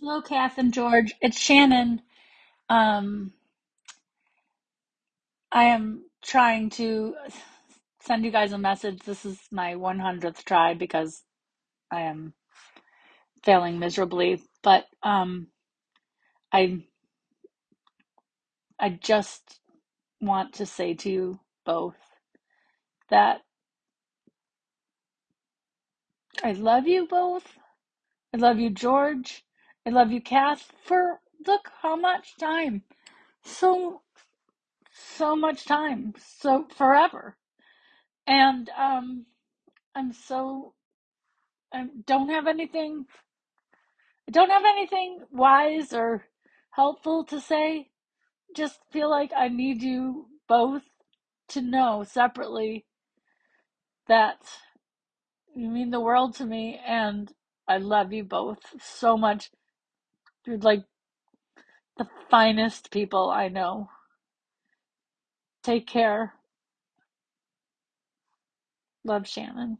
Hello, Kath and George. It's Shannon. Um, I am trying to send you guys a message. This is my 100th try because I am failing miserably. But um, I I just want to say to you both that I love you both. I love you, George. I love you, Kath. For look how much time. So so much time. So forever. And um, I'm so I don't have anything I don't have anything wise or helpful to say. Just feel like I need you both to know separately that you mean the world to me and I love you both so much. You're like the finest people I know. Take care. Love Shannon.